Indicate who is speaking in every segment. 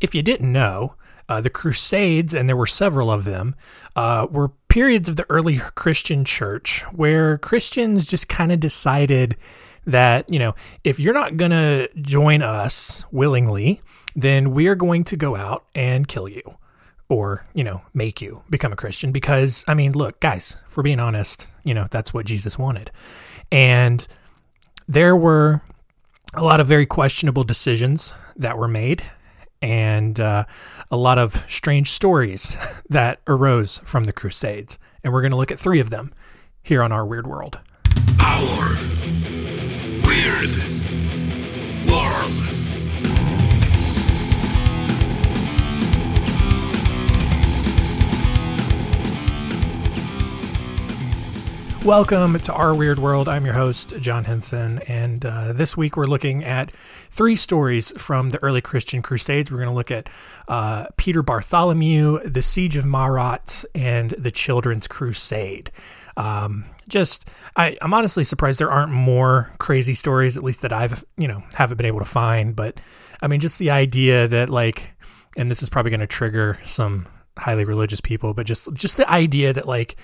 Speaker 1: if you didn't know, uh, the Crusades, and there were several of them, uh, were periods of the early Christian church where Christians just kind of decided that, you know, if you're not going to join us willingly, then we are going to go out and kill you or, you know, make you become a Christian. Because, I mean, look, guys, for being honest, you know, that's what Jesus wanted. And there were a lot of very questionable decisions that were made and uh, a lot of strange stories that arose from the Crusades. And we're going to look at three of them here on Our Weird World.
Speaker 2: Our Weird World.
Speaker 1: Welcome to Our Weird World. I'm your host, John Hinson, and uh, this week we're looking at three stories from the early Christian Crusades. We're going to look at uh, Peter Bartholomew, the Siege of Marat, and the Children's Crusade. Um, just, I, I'm honestly surprised there aren't more crazy stories, at least that I've, you know, haven't been able to find. But I mean, just the idea that, like, and this is probably going to trigger some highly religious people, but just, just the idea that, like,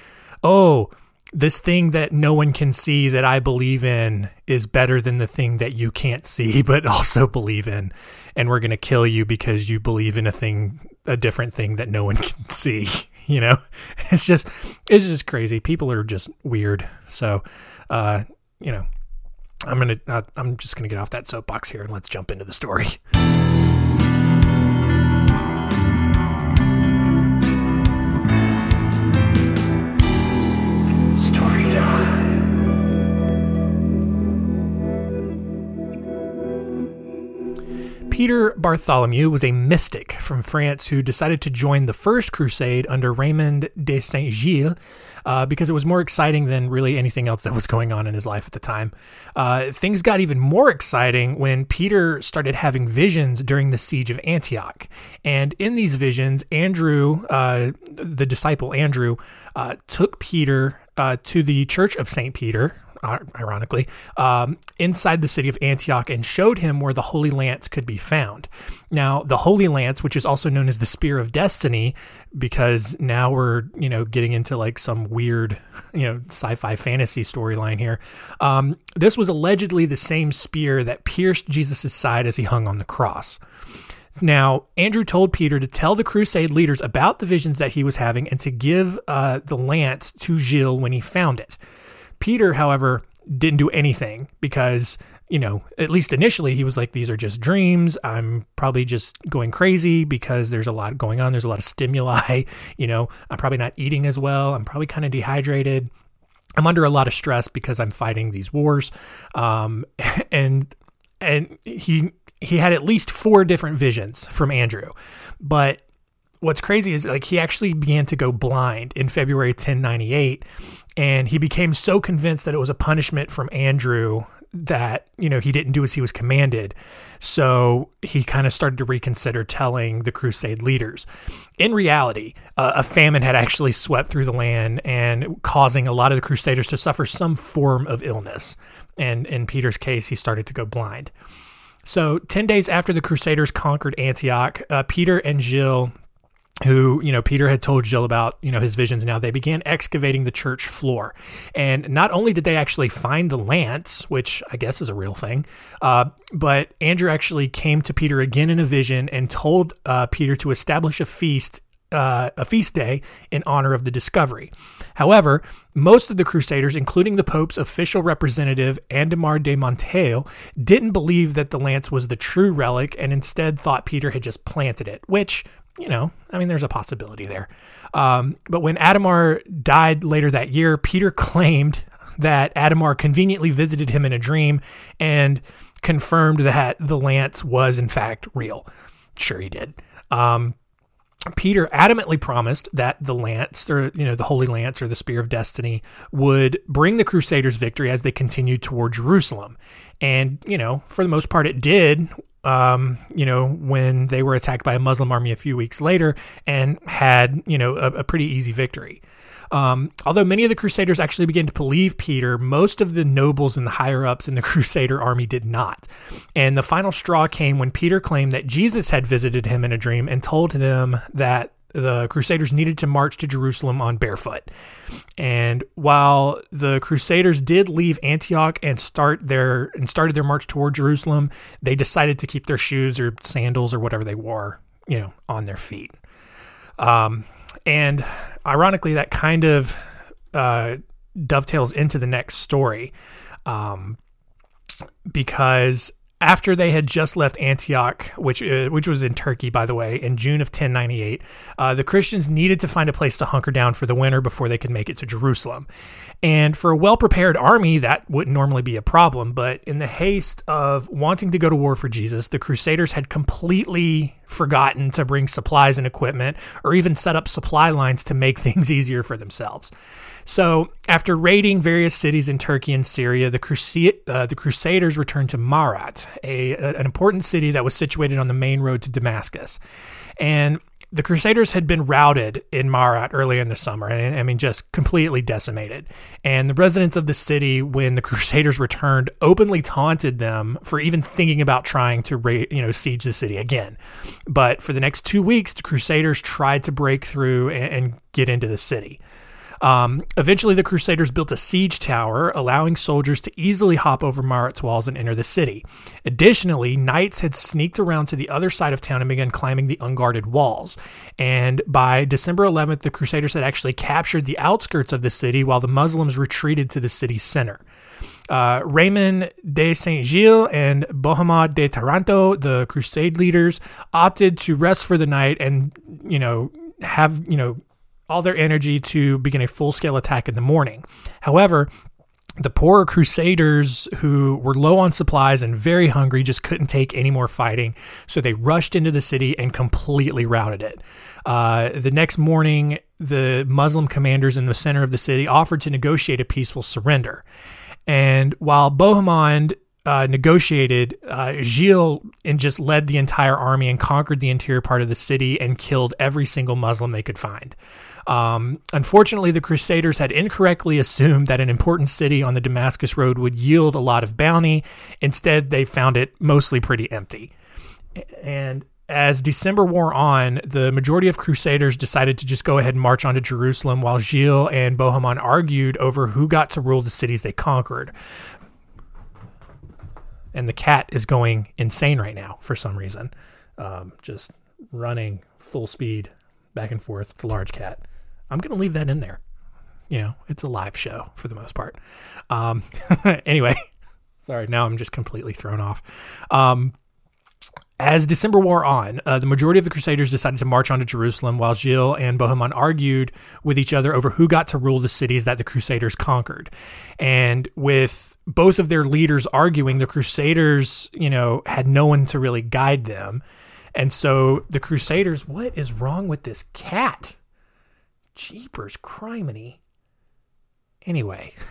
Speaker 1: oh, this thing that no one can see that I believe in is better than the thing that you can't see but also believe in. And we're going to kill you because you believe in a thing a different thing that no one can see you know? It's just it's just crazy. People are just weird. So uh you know i'm going to uh, i'm just going to get off that soapbox here and let's jump into the story Peter Bartholomew was a mystic from France who decided to join the First Crusade under Raymond de Saint Gilles uh, because it was more exciting than really anything else that was going on in his life at the time. Uh, things got even more exciting when Peter started having visions during the siege of Antioch. And in these visions, Andrew, uh, the disciple Andrew, uh, took Peter uh, to the Church of St. Peter, ironically, um, inside the city of Antioch and showed him where the Holy Lance could be found. Now, the Holy Lance, which is also known as the Spear of Destiny, because now we're, you know, getting into like some weird, you know, sci fi fantasy storyline here. Um, this was allegedly the same spear that pierced Jesus' side as he hung on the cross. Now, Andrew told Peter to tell the crusade leaders about the visions that he was having and to give uh, the lance to Gilles when he found it. Peter, however, didn't do anything because, you know, at least initially he was like, these are just dreams. I'm probably just going crazy because there's a lot going on. There's a lot of stimuli. You know, I'm probably not eating as well. I'm probably kind of dehydrated. I'm under a lot of stress because I'm fighting these wars. Um, and, and he, he had at least four different visions from Andrew. But what's crazy is like he actually began to go blind in February 1098 and he became so convinced that it was a punishment from Andrew that you know he didn't do as he was commanded. So he kind of started to reconsider telling the crusade leaders. In reality uh, a famine had actually swept through the land and causing a lot of the crusaders to suffer some form of illness. And in peter's case he started to go blind. So 10 days after the crusaders conquered antioch uh, peter and gilles who, you know, Peter had told Gilles about, you know, his visions. Now they began excavating the church floor. And not only did they actually find the lance, which I guess is a real thing, uh, but Andrew actually came to Peter again in a vision and told uh, Peter to establish a feast. Uh, a feast day in honor of the discovery. However, most of the Crusaders, including the Pope's official representative, Adhemar de Monteil, didn't believe that the lance was the true relic and instead thought Peter had just planted it, which you know, I mean, there's a possibility there. Um, but when Adhemar died later that year, Peter claimed that Adhemar conveniently visited him in a dream and confirmed that the lance was in fact real. Sure, he did. Um, Peter adamantly promised that the lance, or you know, the Holy Lance or the Spear of Destiny, would bring the Crusaders victory as they continued toward Jerusalem. And you know, for the most part, it did um, you know, when they were attacked by a Muslim army a few weeks later and had, you know, a, a pretty easy victory. Um, although many of the Crusaders actually began to believe Peter, most of the nobles and the higher ups in the Crusader army did not. And the final straw came when Peter claimed that Jesus had visited him in a dream and told them that the Crusaders needed to march to Jerusalem on barefoot. And while the Crusaders did leave Antioch and start their and started their march toward Jerusalem, they decided to keep their shoes or sandals or whatever they wore, you know, on their feet. Um, and ironically, that kind of uh, dovetails into the next story um, because after they had just left Antioch, which uh, which was in Turkey, by the way, in June of 1098, uh, the Christians needed to find a place to hunker down for the winter before they could make it to Jerusalem. And for a well prepared army, that wouldn't normally be a problem. But in the haste of wanting to go to war for Jesus, the Crusaders had completely forgotten to bring supplies and equipment, or even set up supply lines to make things easier for themselves. So, after raiding various cities in Turkey and Syria, the, Crusade, uh, the Crusaders returned to Marat, a, an important city that was situated on the main road to Damascus. And the Crusaders had been routed in Marat earlier in the summer, and I mean, just completely decimated. And the residents of the city, when the Crusaders returned, openly taunted them for even thinking about trying to, you know, siege the city again. But for the next two weeks, the Crusaders tried to break through and, and get into the city. Um, eventually, the Crusaders built a siege tower, allowing soldiers to easily hop over Marat's walls and enter the city. Additionally, knights had sneaked around to the other side of town and began climbing the unguarded walls. And by December 11th, the Crusaders had actually captured the outskirts of the city while the Muslims retreated to the city center. Uh, Raymond de Saint Gilles and Bohemond de Taranto, the crusade leaders, opted to rest for the night and, you know, have, you know, all their energy to begin a full scale attack in the morning. However, the poor crusaders who were low on supplies and very hungry just couldn't take any more fighting so they rushed into the city and completely routed it uh, the next morning the muslim commanders in the center of the city offered to negotiate a peaceful surrender and while bohemond uh, negotiated, uh, Gilles and just led the entire army and conquered the interior part of the city and killed every single Muslim they could find. Um, unfortunately, the Crusaders had incorrectly assumed that an important city on the Damascus Road would yield a lot of bounty. Instead, they found it mostly pretty empty. And as December wore on, the majority of Crusaders decided to just go ahead and march on to Jerusalem while Gilles and Bohemond argued over who got to rule the cities they conquered. And the cat is going insane right now for some reason, um, just running full speed back and forth. It's a large cat. I'm going to leave that in there. You know, it's a live show for the most part. Um, anyway, sorry, now I'm just completely thrown off. Um, as December wore on, uh, the majority of the Crusaders decided to march onto Jerusalem, while Gilles and Bohemond argued with each other over who got to rule the cities that the Crusaders conquered. And with both of their leaders arguing, the Crusaders, you know, had no one to really guide them. And so the Crusaders, what is wrong with this cat? Jeepers, criminy. Anyway.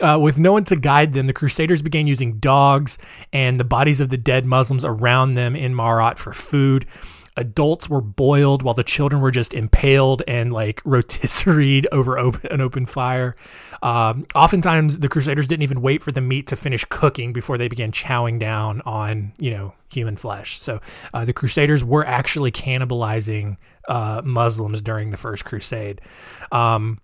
Speaker 1: Uh, with no one to guide them, the Crusaders began using dogs and the bodies of the dead Muslims around them in Marat for food adults were boiled while the children were just impaled and like rotisseried over open, an open fire. Um, oftentimes, the Crusaders didn't even wait for the meat to finish cooking before they began chowing down on, you know, human flesh. So uh, the Crusaders were actually cannibalizing uh, Muslims during the First Crusade. Um,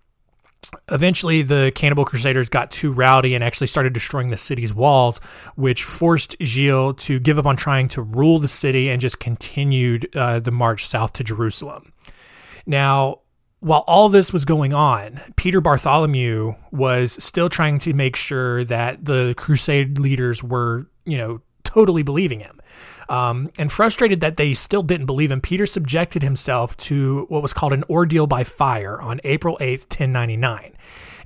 Speaker 1: Eventually, the Cannibal Crusaders got too rowdy and actually started destroying the city's walls, which forced Gilles to give up on trying to rule the city and just continued uh, the march south to Jerusalem. Now, while all this was going on, Peter Bartholomew was still trying to make sure that the crusade leaders were, you know, totally believing him. Um, and frustrated that they still didn't believe him, Peter subjected himself to what was called an ordeal by fire on April 8th, 1099.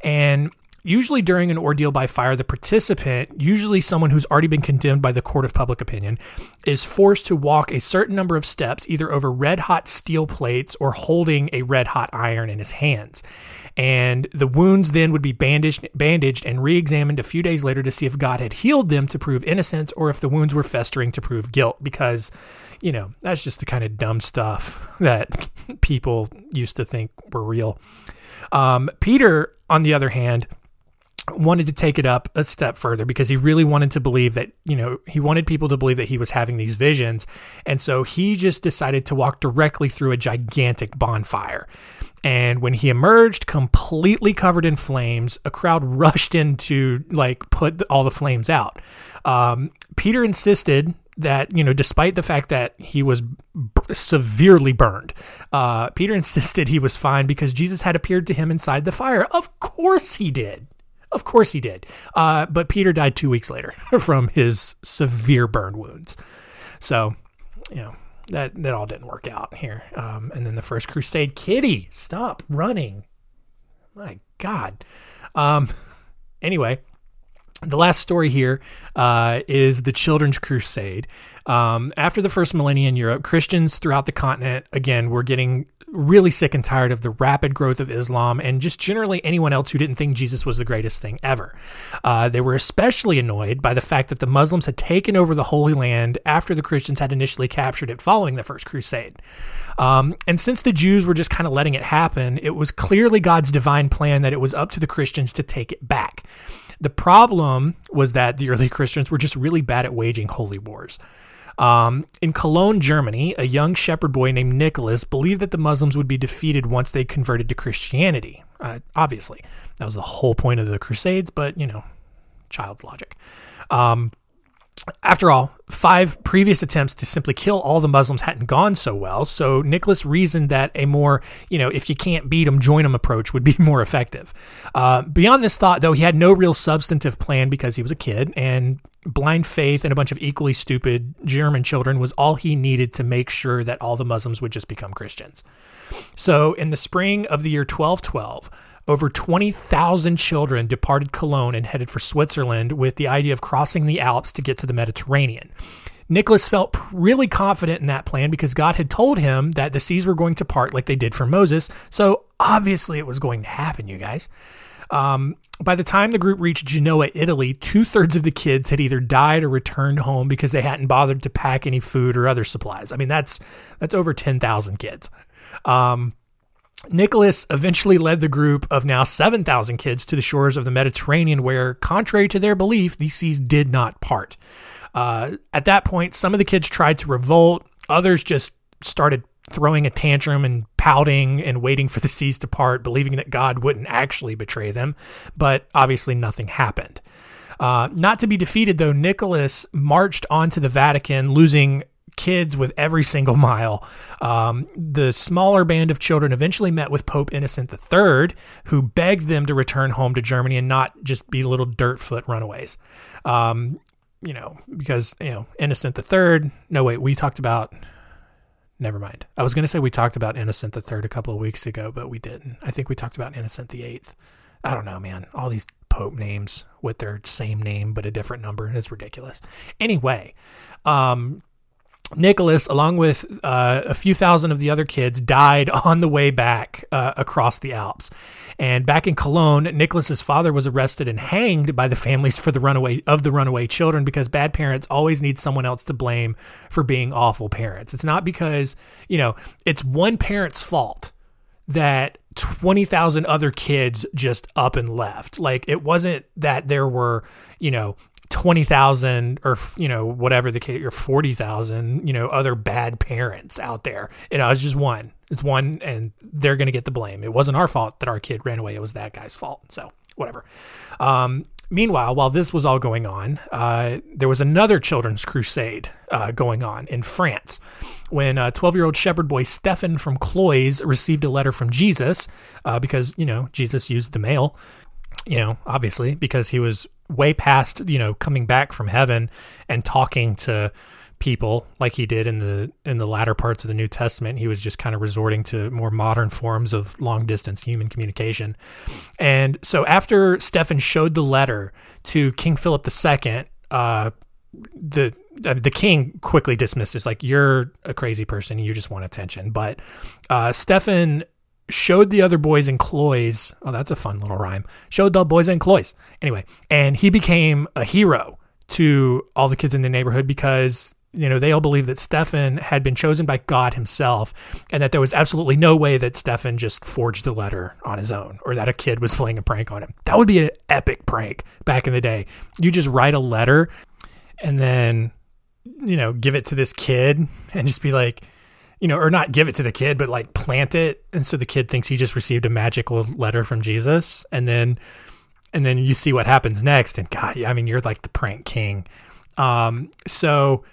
Speaker 1: And usually during an ordeal by fire, the participant, usually someone who's already been condemned by the court of public opinion, is forced to walk a certain number of steps, either over red hot steel plates or holding a red hot iron in his hands. And the wounds then would be bandaged, bandaged and re examined a few days later to see if God had healed them to prove innocence or if the wounds were festering to prove guilt. Because, you know, that's just the kind of dumb stuff that people used to think were real. Um, Peter, on the other hand, wanted to take it up a step further because he really wanted to believe that, you know, he wanted people to believe that he was having these visions. And so he just decided to walk directly through a gigantic bonfire. And when he emerged completely covered in flames, a crowd rushed in to like put all the flames out. Um, Peter insisted that you know despite the fact that he was b- severely burned uh, peter insisted he was fine because jesus had appeared to him inside the fire. Of course he did. Of course he did. Uh, but peter died two weeks later from his severe burn wounds. So you know that that all didn't work out here. Um, and then the first crusade kitty stop running. My god. Um, anyway the last story here uh, is the Children's Crusade. Um, after the first millennium in Europe, Christians throughout the continent, again, were getting really sick and tired of the rapid growth of Islam and just generally anyone else who didn't think Jesus was the greatest thing ever. Uh, they were especially annoyed by the fact that the Muslims had taken over the Holy Land after the Christians had initially captured it following the First Crusade. Um, and since the Jews were just kind of letting it happen, it was clearly God's divine plan that it was up to the Christians to take it back. The problem was that the early Christians were just really bad at waging holy wars. Um, in Cologne, Germany, a young shepherd boy named Nicholas believed that the Muslims would be defeated once they converted to Christianity. Uh, obviously, that was the whole point of the Crusades, but you know, child's logic. Um, after all, five previous attempts to simply kill all the Muslims hadn't gone so well, so Nicholas reasoned that a more, you know, if you can't beat them, join them approach would be more effective. Uh, beyond this thought, though, he had no real substantive plan because he was a kid, and blind faith and a bunch of equally stupid German children was all he needed to make sure that all the Muslims would just become Christians. So, in the spring of the year 1212, over 20,000 children departed Cologne and headed for Switzerland with the idea of crossing the Alps to get to the Mediterranean. Nicholas felt really confident in that plan because God had told him that the seas were going to part like they did for Moses. So obviously it was going to happen, you guys. Um, by the time the group reached Genoa, Italy, two thirds of the kids had either died or returned home because they hadn't bothered to pack any food or other supplies. I mean, that's that's over ten thousand kids. Um, Nicholas eventually led the group of now 7,000 kids to the shores of the Mediterranean, where, contrary to their belief, the seas did not part. Uh, at that point, some of the kids tried to revolt, others just started throwing a tantrum and pouting and waiting for the seas to part, believing that God wouldn't actually betray them. But obviously, nothing happened. Uh, not to be defeated, though, Nicholas marched onto the Vatican, losing kids with every single mile. Um, the smaller band of children eventually met with Pope Innocent III, who begged them to return home to Germany and not just be little dirtfoot runaways. Um, you know, because, you know, Innocent III, no, wait, we talked about. Never mind. I was going to say we talked about Innocent III a couple of weeks ago, but we didn't. I think we talked about Innocent VIII. I don't know, man. All these Pope names with their same name but a different number. It's ridiculous. Anyway, um, Nicholas, along with uh, a few thousand of the other kids, died on the way back uh, across the Alps. And back in Cologne, Nicholas's father was arrested and hanged by the families for the runaway of the runaway children because bad parents always need someone else to blame for being awful parents. It's not because you know it's one parent's fault that 20,000 other kids just up and left. Like it wasn't that there were, you know, 20,000 or, you know, whatever the case, or 40,000, you know, other bad parents out there. You know, it's just one. It's one, and they're going to get the blame. It wasn't our fault that our kid ran away. It was that guy's fault. So, whatever. Um, meanwhile, while this was all going on, uh, there was another children's crusade uh, going on in France when 12 year old shepherd boy Stephen from Cloyes received a letter from Jesus uh, because, you know, Jesus used the mail, you know, obviously, because he was way past, you know, coming back from heaven and talking to people like he did in the in the latter parts of the New Testament. He was just kind of resorting to more modern forms of long distance human communication. And so after Stephen showed the letter to King Philip II, uh, the uh, the king quickly dismissed it. like you're a crazy person, you just want attention. But uh, Stephen showed the other boys in Cloyes. Oh, that's a fun little rhyme. Showed the boys in Cloyes. Anyway, and he became a hero to all the kids in the neighborhood because you know they all believed that Stefan had been chosen by God himself and that there was absolutely no way that Stefan just forged the letter on his own or that a kid was playing a prank on him. That would be an epic prank back in the day. You just write a letter and then you know give it to this kid and just be like you know, or not give it to the kid, but like plant it, and so the kid thinks he just received a magical letter from Jesus, and then, and then you see what happens next, and God, I mean, you're like the prank king. Um, so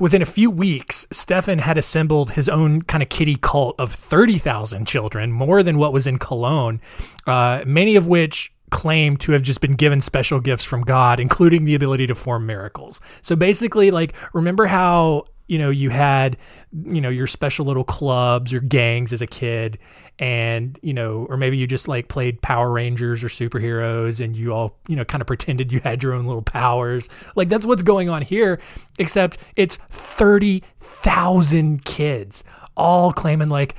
Speaker 1: within a few weeks, Stefan had assembled his own kind of kitty cult of thirty thousand children, more than what was in Cologne, uh, many of which claim to have just been given special gifts from God, including the ability to form miracles. So basically, like, remember how you know, you had, you know, your special little clubs, your gangs as a kid, and, you know, or maybe you just like played Power Rangers or superheroes and you all, you know, kind of pretended you had your own little powers. Like that's what's going on here, except it's 30,000 kids all claiming, like,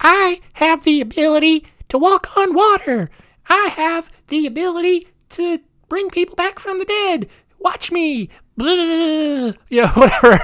Speaker 1: I have the ability to walk on water. I have the ability to bring people back from the dead. Watch me. Know, whatever.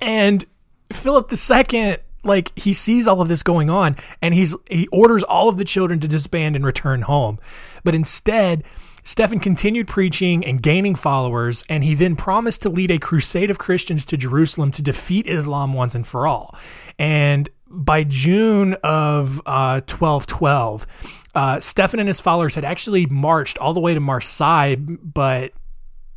Speaker 1: And Philip II, like he sees all of this going on and he's he orders all of the children to disband and return home. But instead, Stephen continued preaching and gaining followers, and he then promised to lead a crusade of Christians to Jerusalem to defeat Islam once and for all. And by June of uh, 1212, uh, Stephen and his followers had actually marched all the way to Marseille, but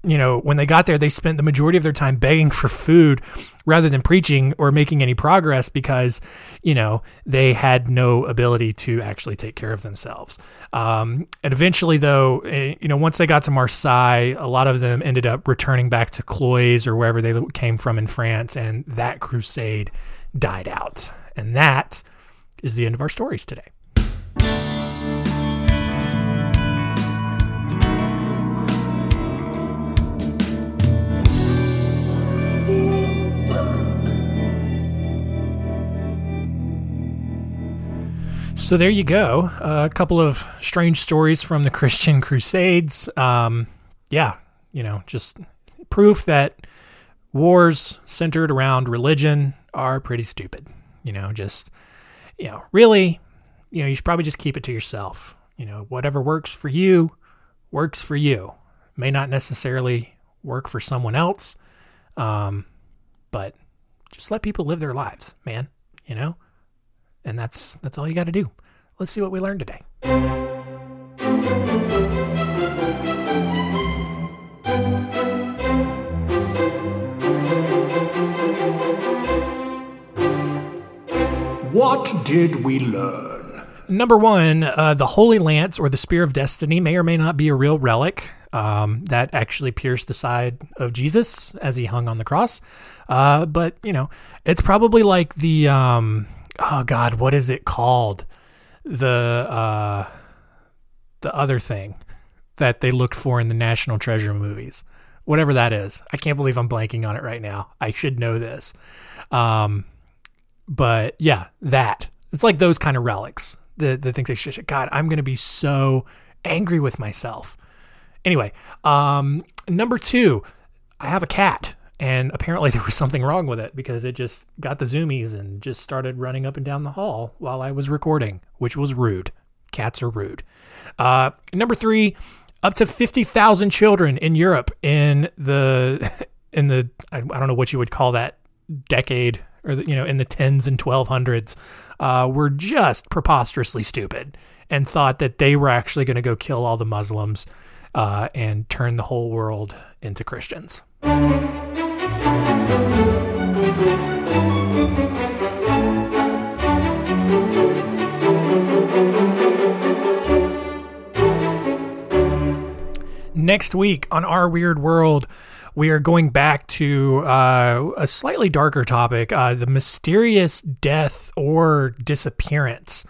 Speaker 1: you know, when they got there, they spent the majority of their time begging for food rather than preaching or making any progress because, you know, they had no ability to actually take care of themselves. Um, and eventually, though, eh, you know, once they got to Marseille, a lot of them ended up returning back to Cloyes or wherever they came from in France, and that crusade died out. And that is the end of our stories today. So there you go. Uh, a couple of strange stories from the Christian Crusades. Um, yeah, you know, just proof that wars centered around religion are pretty stupid. You know, just, you know, really, you know, you should probably just keep it to yourself. You know, whatever works for you works for you. May not necessarily work for someone else, um, but just let people live their lives, man. You know? And that's that's all you got to do. Let's see what we learned today.
Speaker 2: What did we learn?
Speaker 1: Number one, uh, the Holy Lance or the Spear of Destiny may or may not be a real relic um, that actually pierced the side of Jesus as he hung on the cross. Uh, but, you know, it's probably like the um, oh god, what is it called? The uh the other thing that they looked for in the National Treasure movies. Whatever that is. I can't believe I'm blanking on it right now. I should know this. Um but yeah, that. It's like those kind of relics. The the things they should God, I'm gonna be so angry with myself. Anyway, um number two, I have a cat and apparently there was something wrong with it because it just got the zoomies and just started running up and down the hall while I was recording, which was rude. Cats are rude. Uh, number three, up to fifty thousand children in Europe in the in the I, don't know what you would call that decade or the, you know in the tens and twelve hundreds uh, were just preposterously stupid and thought that they were actually going to go kill all the Muslims uh, and turn the whole world into Christians. Next week on Our Weird World, we are going back to uh, a slightly darker topic uh, the mysterious death or disappearance.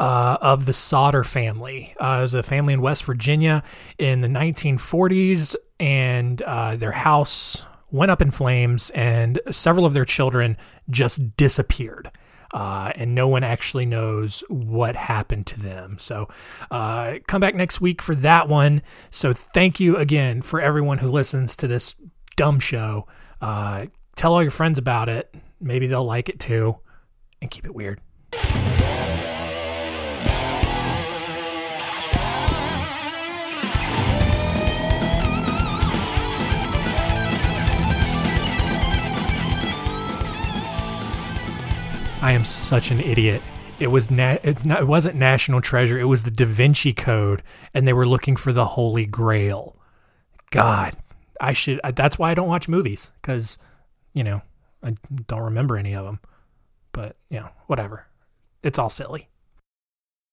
Speaker 1: Uh, of the Sodder family. Uh, it was a family in West Virginia in the 1940s, and uh, their house went up in flames, and several of their children just disappeared uh, and no one actually knows what happened to them. So uh, come back next week for that one. So thank you again for everyone who listens to this dumb show. Uh, tell all your friends about it. Maybe they'll like it too, and keep it weird. I am such an idiot. It was na- not, it wasn't National Treasure. It was the Da Vinci Code, and they were looking for the Holy Grail. God, I should. That's why I don't watch movies because, you know, I don't remember any of them. But you know, whatever. It's all silly.